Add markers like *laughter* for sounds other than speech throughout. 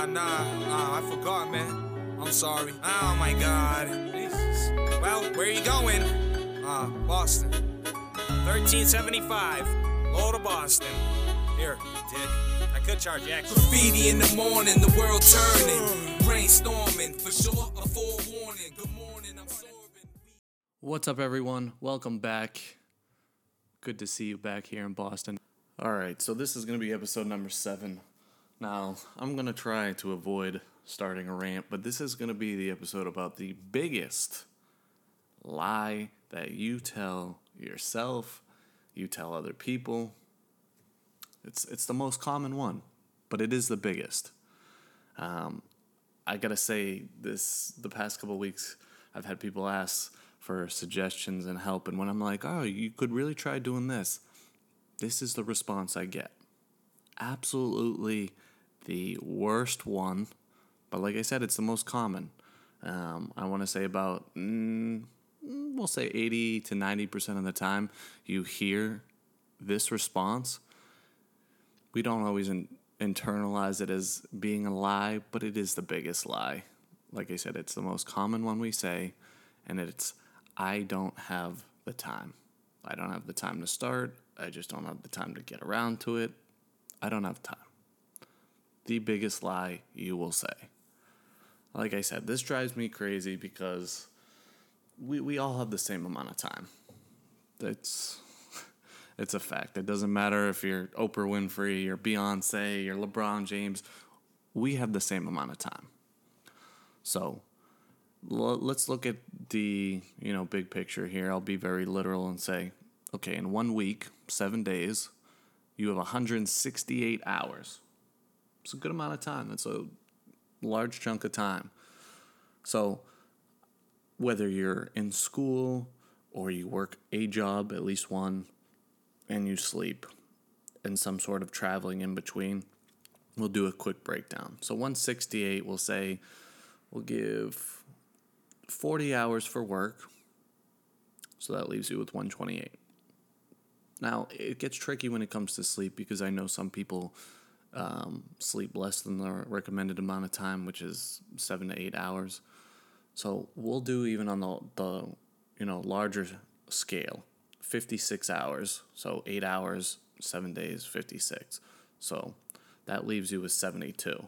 Nah, nah, nah, I forgot, man. I'm sorry. Oh my god. Jesus. Well, where are you going? Uh, Boston. 1375. Low to Boston. Here, dick. I could charge you extra. Graffiti in the morning, the world turning. Brainstorming, for sure, a forewarning. Good morning, I'm sorbing. What's up, everyone? Welcome back. Good to see you back here in Boston. All right, so this is going to be episode number seven. Now, I'm going to try to avoid starting a rant, but this is going to be the episode about the biggest lie that you tell yourself, you tell other people. It's, it's the most common one, but it is the biggest. Um, I gotta say, this the past couple weeks, I've had people ask for suggestions and help, and when I'm like, "Oh, you could really try doing this," this is the response I get. Absolutely, the worst one, but like I said, it's the most common. Um, I want to say about, mm, we'll say 80 to 90% of the time, you hear this response. We don't always in, internalize it as being a lie, but it is the biggest lie. Like I said, it's the most common one we say, and it's, I don't have the time. I don't have the time to start. I just don't have the time to get around to it. I don't have time. The biggest lie you will say. Like I said, this drives me crazy because we, we all have the same amount of time. It's *laughs* it's a fact. It doesn't matter if you're Oprah Winfrey, you're Beyonce, you're LeBron James. We have the same amount of time. So let's look at the you know big picture here. I'll be very literal and say, okay, in one week, seven days, you have 168 hours. It's a good amount of time. That's a large chunk of time. So whether you're in school or you work a job, at least one, and you sleep and some sort of traveling in between, we'll do a quick breakdown. So 168, we'll say we'll give 40 hours for work. So that leaves you with 128. Now, it gets tricky when it comes to sleep because I know some people um, sleep less than the recommended amount of time, which is seven to eight hours. So we'll do even on the, the you know larger scale, 56 hours. So eight hours, seven days, 56. So that leaves you with 72.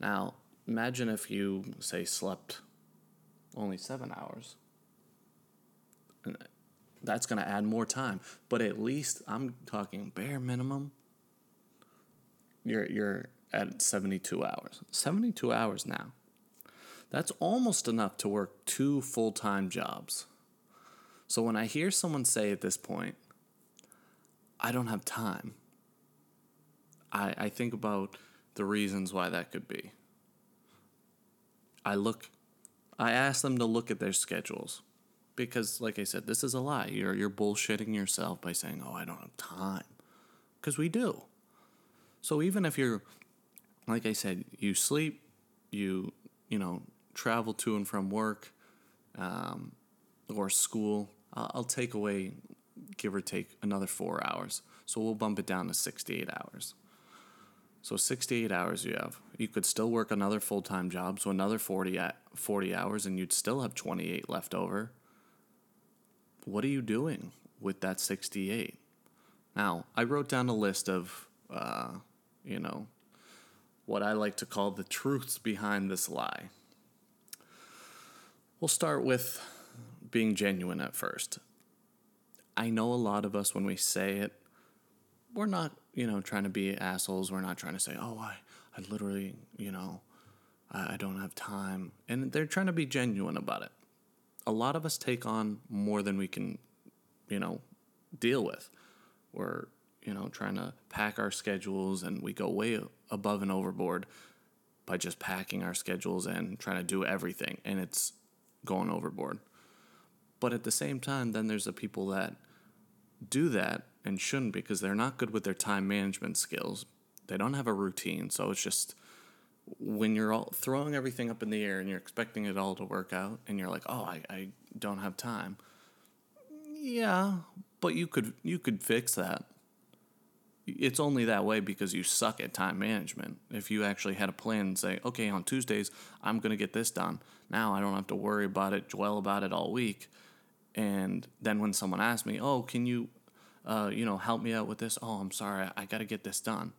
Now imagine if you say slept only seven hours. That's going to add more time, but at least I'm talking bare minimum you're you're at 72 hours. 72 hours now. That's almost enough to work two full-time jobs. So when I hear someone say at this point, I don't have time, I, I think about the reasons why that could be. I look I ask them to look at their schedules. Because like I said, this is a lie. You're you're bullshitting yourself by saying, "Oh, I don't have time." Cuz we do. So even if you're, like I said, you sleep, you you know travel to and from work, um, or school, I'll, take away, give or take another four hours. So we'll bump it down to sixty-eight hours. So 68 hours you have. You could still work another full time job, so another 40, 40 hours, and you'd still have 28 left over. What are you doing with that 68? Now, I wrote down a list of uh, you know, what I like to call the truths behind this lie. We'll start with being genuine at first. I know a lot of us, when we say it, we're not, you know, trying to be assholes. We're not trying to say, oh, I, I literally, you know, I, I don't have time. And they're trying to be genuine about it. A lot of us take on more than we can, you know, deal with. We're you know, trying to pack our schedules and we go way above and overboard by just packing our schedules and trying to do everything and it's going overboard. But at the same time, then there's the people that do that and shouldn't because they're not good with their time management skills. They don't have a routine, so it's just when you're all throwing everything up in the air and you're expecting it all to work out and you're like, "Oh, I, I don't have time." Yeah, but you could you could fix that it's only that way because you suck at time management. If you actually had a plan and say, okay, on Tuesdays, I'm going to get this done. Now I don't have to worry about it, dwell about it all week. And then when someone asks me, oh, can you, uh, you know, help me out with this? Oh, I'm sorry, I got to get this done.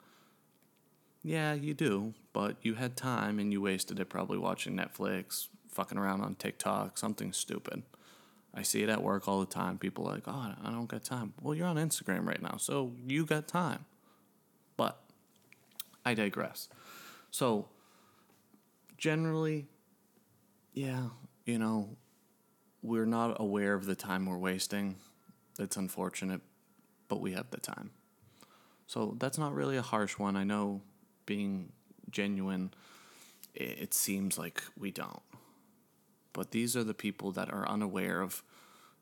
Yeah, you do, but you had time and you wasted it probably watching Netflix, fucking around on TikTok, something stupid. I see it at work all the time. People are like, oh, I don't got time. Well, you're on Instagram right now, so you got time. But I digress. So, generally, yeah, you know, we're not aware of the time we're wasting. It's unfortunate, but we have the time. So, that's not really a harsh one. I know being genuine, it seems like we don't. But these are the people that are unaware of,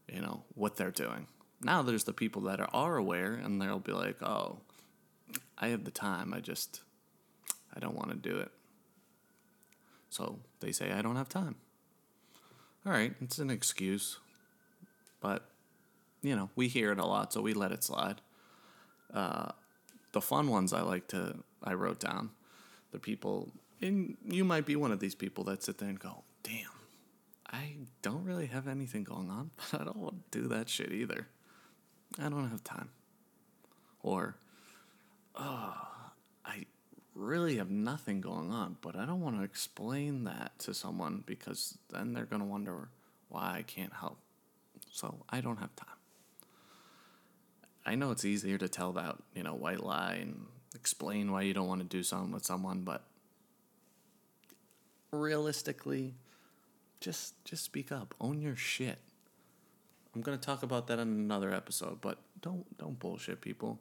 you know, what they're doing. Now there's the people that are, are aware and they'll be like, oh, I have the time. I just, I don't want to do it. So they say, I don't have time. All right, it's an excuse. But, you know, we hear it a lot, so we let it slide. Uh, the fun ones I like to, I wrote down. The people, and you might be one of these people that sit there and go, damn, I don't really have anything going on, *laughs* but I don't want to do that shit either. I don't have time. Or, oh, I really have nothing going on, but I don't want to explain that to someone because then they're going to wonder why I can't help. So I don't have time. I know it's easier to tell that, you know, white lie and explain why you don't want to do something with someone, but realistically, just just speak up. Own your shit. I'm gonna talk about that in another episode, but don't don't bullshit people.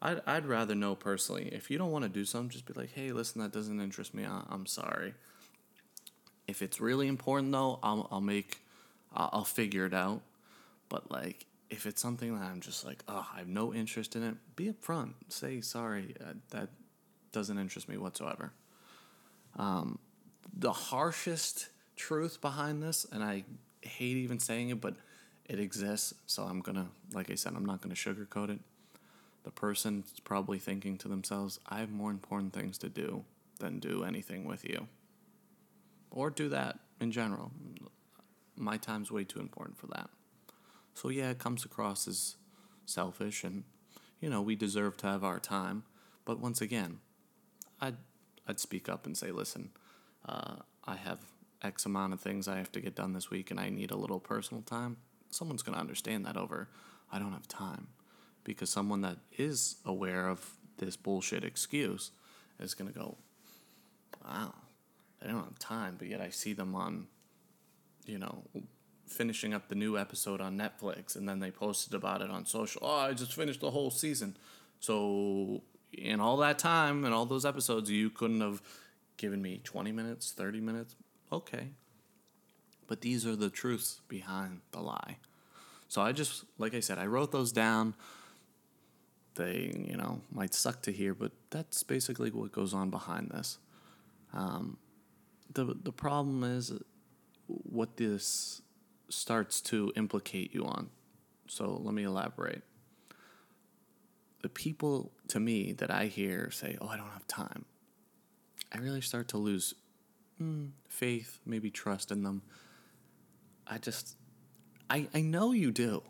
I'd I'd rather know personally. If you don't want to do something, just be like, hey, listen, that doesn't interest me. I, I'm sorry. If it's really important though, I'll I'll make I'll, I'll figure it out. But like, if it's something that I'm just like, oh, I have no interest in it, be upfront. Say sorry. Uh, that doesn't interest me whatsoever. Um, the harshest truth behind this, and I hate even saying it, but it exists. So I'm gonna, like I said, I'm not gonna sugarcoat it. The person's probably thinking to themselves, I have more important things to do than do anything with you. Or do that in general. My time's way too important for that. So yeah, it comes across as selfish and you know, we deserve to have our time. But once again, I'd I'd speak up and say, listen, uh, I have X amount of things I have to get done this week and I need a little personal time, someone's going to understand that over, I don't have time. Because someone that is aware of this bullshit excuse is going to go, wow, I don't have time, but yet I see them on, you know, finishing up the new episode on Netflix and then they posted about it on social. Oh, I just finished the whole season. So, in all that time and all those episodes, you couldn't have given me 20 minutes, 30 minutes, okay. But these are the truths behind the lie. So I just, like I said, I wrote those down. They, you know, might suck to hear, but that's basically what goes on behind this. Um, the the problem is what this starts to implicate you on. So let me elaborate. The people to me that I hear say, "Oh, I don't have time," I really start to lose mm, faith, maybe trust in them. I just, I, I know you do.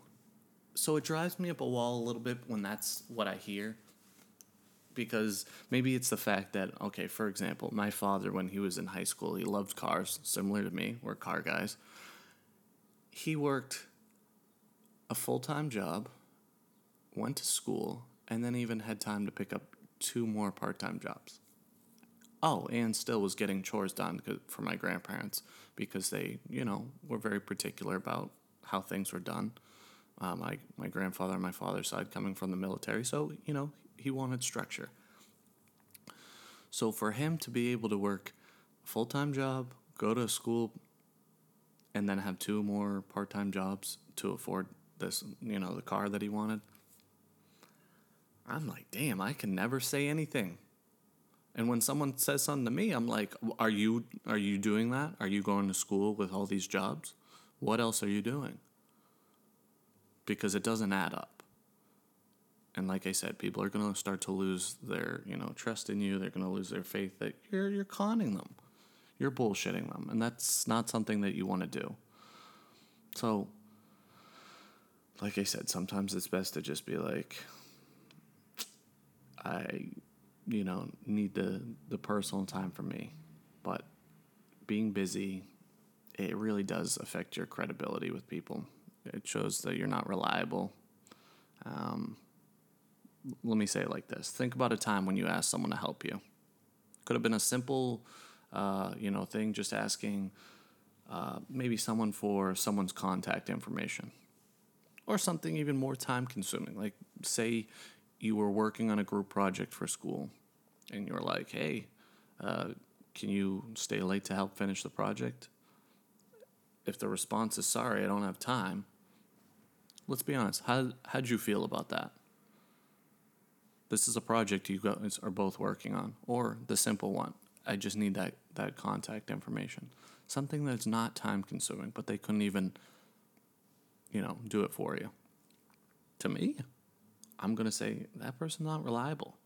So it drives me up a wall a little bit when that's what I hear. Because maybe it's the fact that, okay, for example, my father, when he was in high school, he loved cars, similar to me. We're car guys. He worked a full time job, went to school, and then even had time to pick up two more part time jobs. Oh, and still was getting chores done for my grandparents because they, you know, were very particular about how things were done. Uh, my my grandfather on my father's side coming from the military, so you know he wanted structure. So for him to be able to work a full time job, go to school, and then have two more part time jobs to afford this, you know, the car that he wanted. I'm like, damn, I can never say anything and when someone says something to me, I'm like, "Are you are you doing that? Are you going to school with all these jobs? What else are you doing?" Because it doesn't add up. And like I said, people are going to start to lose their, you know, trust in you. They're going to lose their faith that you're you're conning them. You're bullshitting them, and that's not something that you want to do. So like I said, sometimes it's best to just be like I you know, need the the personal time for me. But being busy it really does affect your credibility with people. It shows that you're not reliable. Um, let me say it like this think about a time when you asked someone to help you could have been a simple uh, you know thing just asking uh, maybe someone for someone's contact information or something even more time consuming like say you were working on a group project for school and you're like hey uh, can you stay late to help finish the project if the response is sorry i don't have time let's be honest how, how'd you feel about that this is a project you guys are both working on, or the simple one. I just need that, that contact information. Something that's not time consuming, but they couldn't even, you know, do it for you. To me, I'm going to say that person's not reliable.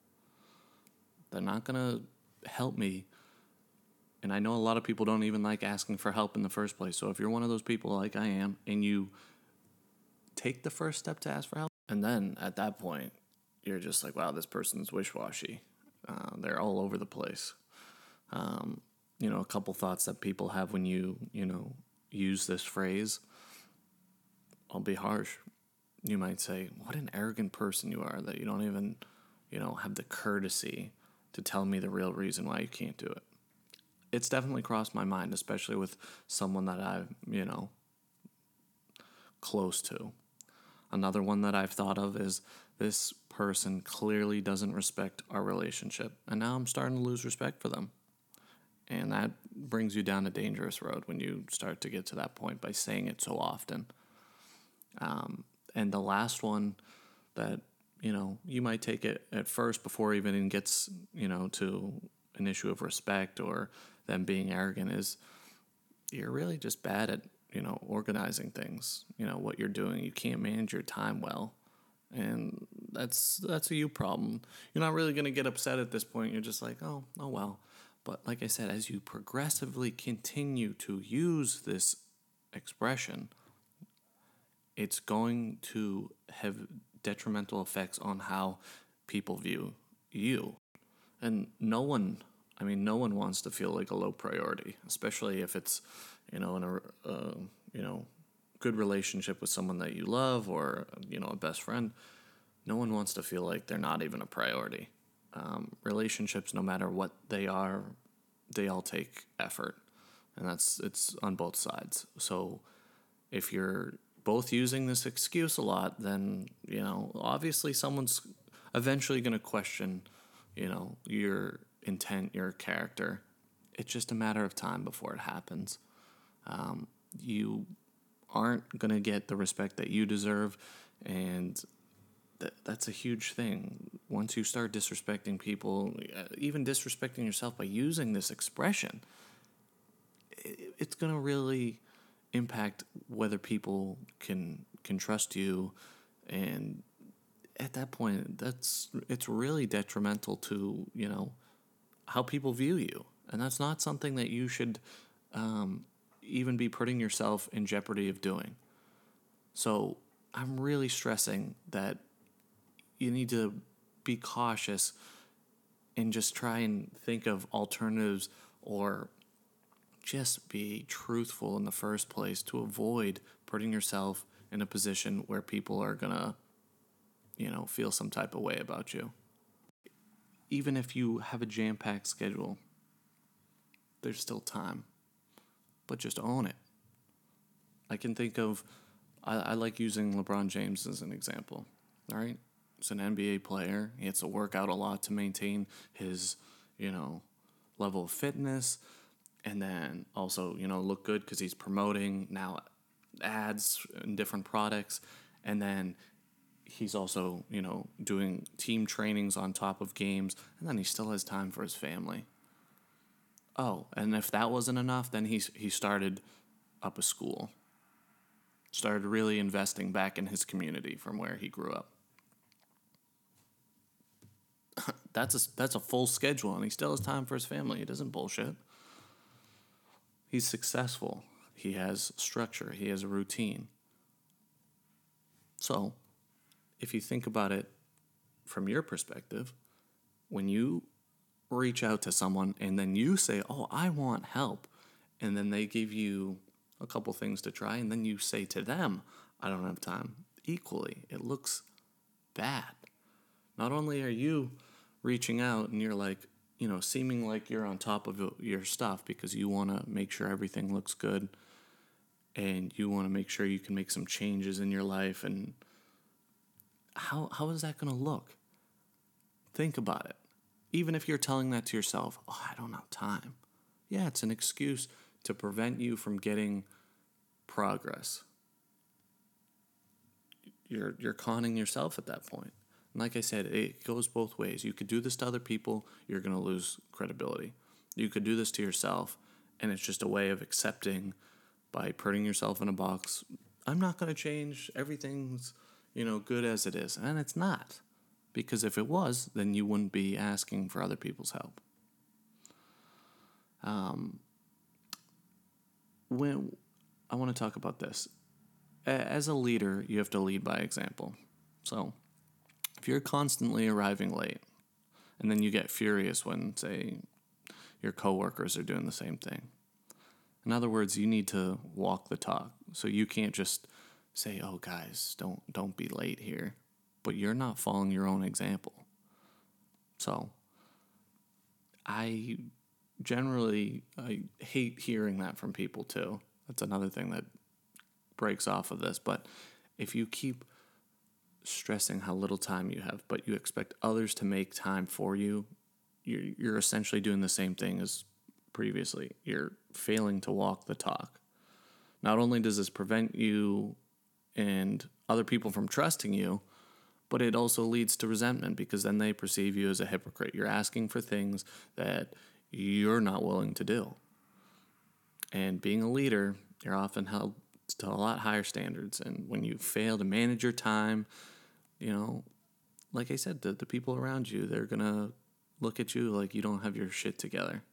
They're not going to help me. And I know a lot of people don't even like asking for help in the first place. So if you're one of those people like I am and you take the first step to ask for help, and then at that point, you're just like, wow, this person's wish washy. Uh, they're all over the place. Um, you know, a couple thoughts that people have when you, you know, use this phrase. I'll be harsh. You might say, what an arrogant person you are that you don't even, you know, have the courtesy to tell me the real reason why you can't do it. It's definitely crossed my mind, especially with someone that I've, you know, close to. Another one that I've thought of is this person clearly doesn't respect our relationship. And now I'm starting to lose respect for them. And that brings you down a dangerous road when you start to get to that point by saying it so often. Um, and the last one that, you know, you might take it at first before even it gets, you know, to an issue of respect or them being arrogant is you're really just bad at, you know, organizing things, you know, what you're doing. You can't manage your time well and that's that's a you problem. You're not really gonna get upset at this point. You're just like, oh, oh well. But like I said, as you progressively continue to use this expression, it's going to have detrimental effects on how people view you. And no one, I mean, no one wants to feel like a low priority, especially if it's, you know, in a, uh, you know, good relationship with someone that you love or you know a best friend. No one wants to feel like they're not even a priority. Um, relationships no matter what they are they all take effort. And that's it's on both sides. So if you're both using this excuse a lot then you know obviously someone's eventually going to question you know your intent your character it's just a matter of time before it happens um, you aren't going to get the respect that you deserve. And th- that's a huge thing. Once you start disrespecting people, uh, even disrespecting yourself by using this expression, it, it's going to really impact whether people can can trust you and at that point that's it's really detrimental to you know how people view you and that's not something that you should um, even be putting yourself in jeopardy of doing. So I'm really stressing that you need to be cautious and just try and think of alternatives or just be truthful in the first place to avoid putting yourself in a position where people are going to you know feel some type of way about you even if you have a jam-packed schedule there's still time but just own it. I can think of, I, I like using LeBron James as an example. All right, he's an NBA player. He has to work out a lot to maintain his, you know, level of fitness, and then also you know look good because he's promoting now ads and different products, and then he's also you know doing team trainings on top of games, and then he still has time for his family. Oh, and if that wasn't enough, then he he started up a school. Started really investing back in his community from where he grew up. *laughs* That's a that's a full schedule, and he still has time for his family. He doesn't bullshit. He's successful. He has structure. He has a routine. So, if you think about it from your perspective, when you reach out to someone and then you say, "Oh, I want help," and then they give you a couple things to try, and then you say to them, "I don't have time." Equally, it looks bad. Not only are you reaching out and you're like, you know, seeming like you're on top of your stuff because you want to make sure everything looks good and you want to make sure you can make some changes in your life and how how is that going to look? Think about it. Even if you're telling that to yourself, "Oh, I don't have time." Yeah, it's an excuse to prevent you from getting progress. You're you're conning yourself at that point. Like I said, it goes both ways. You could do this to other people, you're going to lose credibility. You could do this to yourself, and it's just a way of accepting by putting yourself in a box. I'm not going to change. Everything's, you know, good as it is. And it's not. Because if it was, then you wouldn't be asking for other people's help. Um, when I want to talk about this, as a leader, you have to lead by example. So, if you're constantly arriving late and then you get furious when, say, your coworkers are doing the same thing. In other words, you need to walk the talk. So you can't just say, "Oh guys, don't don't be late here." But you're not following your own example. So I generally I hate hearing that from people too. That's another thing that breaks off of this, but if you keep stressing how little time you have, but you expect others to make time for you, you're, you're essentially doing the same thing as previously. You're failing to walk the talk. Not only does this prevent you and other people from trusting you, but it also leads to resentment because then they perceive you as a hypocrite. You're asking for things that you're not willing to do. And being a leader, you're often held to a lot higher standards. And when you fail to manage your time, you know, like I said, the, the people around you, they're going to look at you like you don't have your shit together.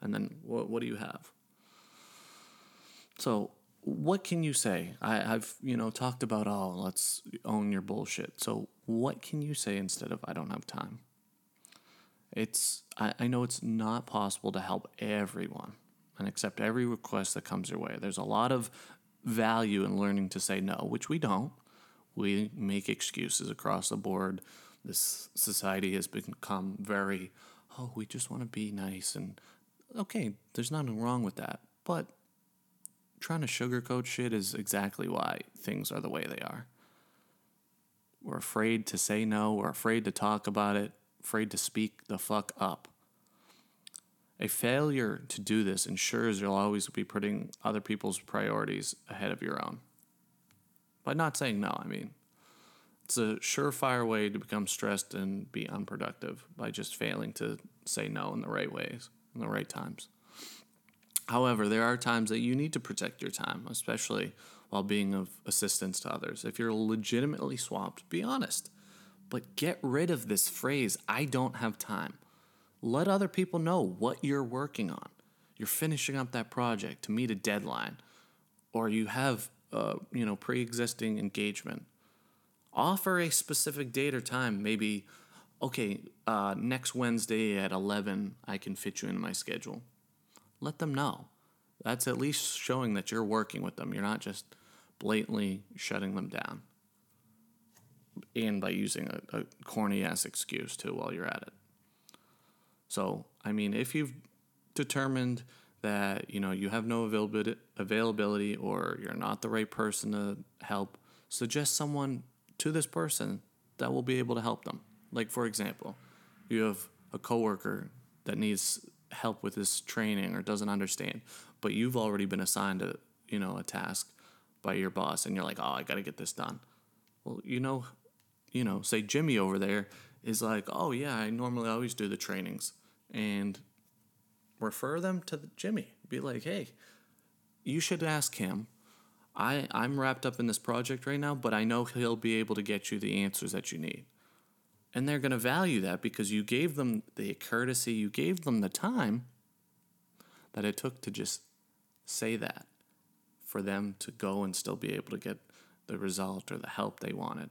And then what, what do you have? So, what can you say? I, I've, you know, talked about, oh, let's own your bullshit. So, what can you say instead of, I don't have time? It's, I, I know it's not possible to help everyone and accept every request that comes your way. There's a lot of value in learning to say no, which we don't. We make excuses across the board. This society has become very, oh, we just want to be nice. And okay, there's nothing wrong with that. But trying to sugarcoat shit is exactly why things are the way they are. We're afraid to say no, we're afraid to talk about it, afraid to speak the fuck up. A failure to do this ensures you'll always be putting other people's priorities ahead of your own. By not saying no, I mean. It's a surefire way to become stressed and be unproductive by just failing to say no in the right ways, in the right times. However, there are times that you need to protect your time, especially while being of assistance to others. If you're legitimately swamped, be honest. But get rid of this phrase, I don't have time. Let other people know what you're working on. You're finishing up that project to meet a deadline, or you have uh, you know, pre-existing engagement. Offer a specific date or time. Maybe, okay, uh, next Wednesday at eleven, I can fit you in my schedule. Let them know. That's at least showing that you're working with them. You're not just blatantly shutting them down. And by using a, a corny ass excuse too while you're at it. So, I mean, if you've determined that you know you have no availability or you're not the right person to help suggest someone to this person that will be able to help them. Like for example you have a coworker that needs help with this training or doesn't understand but you've already been assigned a you know a task by your boss and you're like oh i got to get this done. Well you know you know say jimmy over there is like oh yeah i normally always do the trainings. And refer them to Jimmy. Be like, hey, you should ask him. I, I'm wrapped up in this project right now, but I know he'll be able to get you the answers that you need. And they're going to value that because you gave them the courtesy, you gave them the time that it took to just say that for them to go and still be able to get the result or the help they wanted.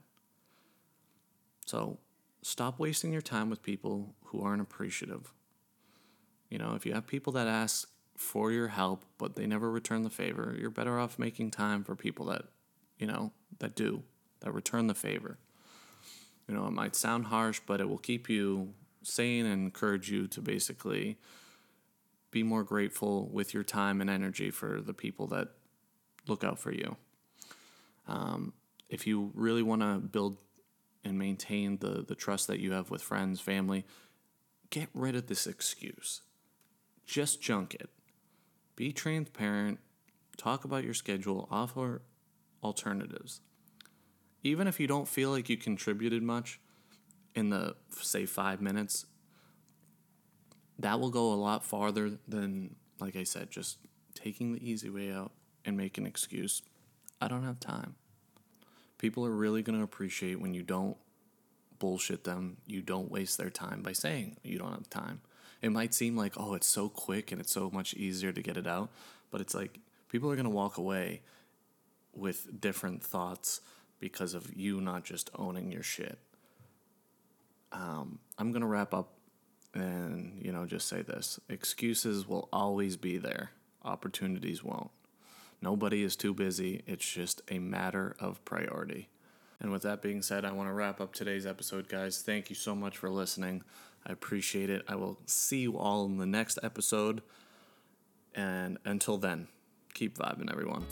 So stop wasting your time with people who aren't appreciative. You know, if you have people that ask for your help but they never return the favor, you're better off making time for people that, you know, that do, that return the favor. You know, it might sound harsh, but it will keep you sane and encourage you to basically be more grateful with your time and energy for the people that look out for you. Um, if you really want to build and maintain the, the trust that you have with friends, family, get rid of this excuse. Just junk it. Be transparent. Talk about your schedule. Offer alternatives. Even if you don't feel like you contributed much in the, say, five minutes, that will go a lot farther than, like I said, just taking the easy way out and make an excuse. I don't have time. People are really going to appreciate when you don't bullshit them, you don't waste their time by saying you don't have time. It might seem like, oh, it's so quick and it's so much easier to get it out, but it's like people are going to walk away with different thoughts because of you not just owning your shit. Um, I'm going to wrap up and, you know, just say this excuses will always be there, opportunities won't. Nobody is too busy. It's just a matter of priority. And with that being said, I want to wrap up today's episode, guys. Thank you so much for listening. I appreciate it. I will see you all in the next episode. And until then, keep vibing, everyone.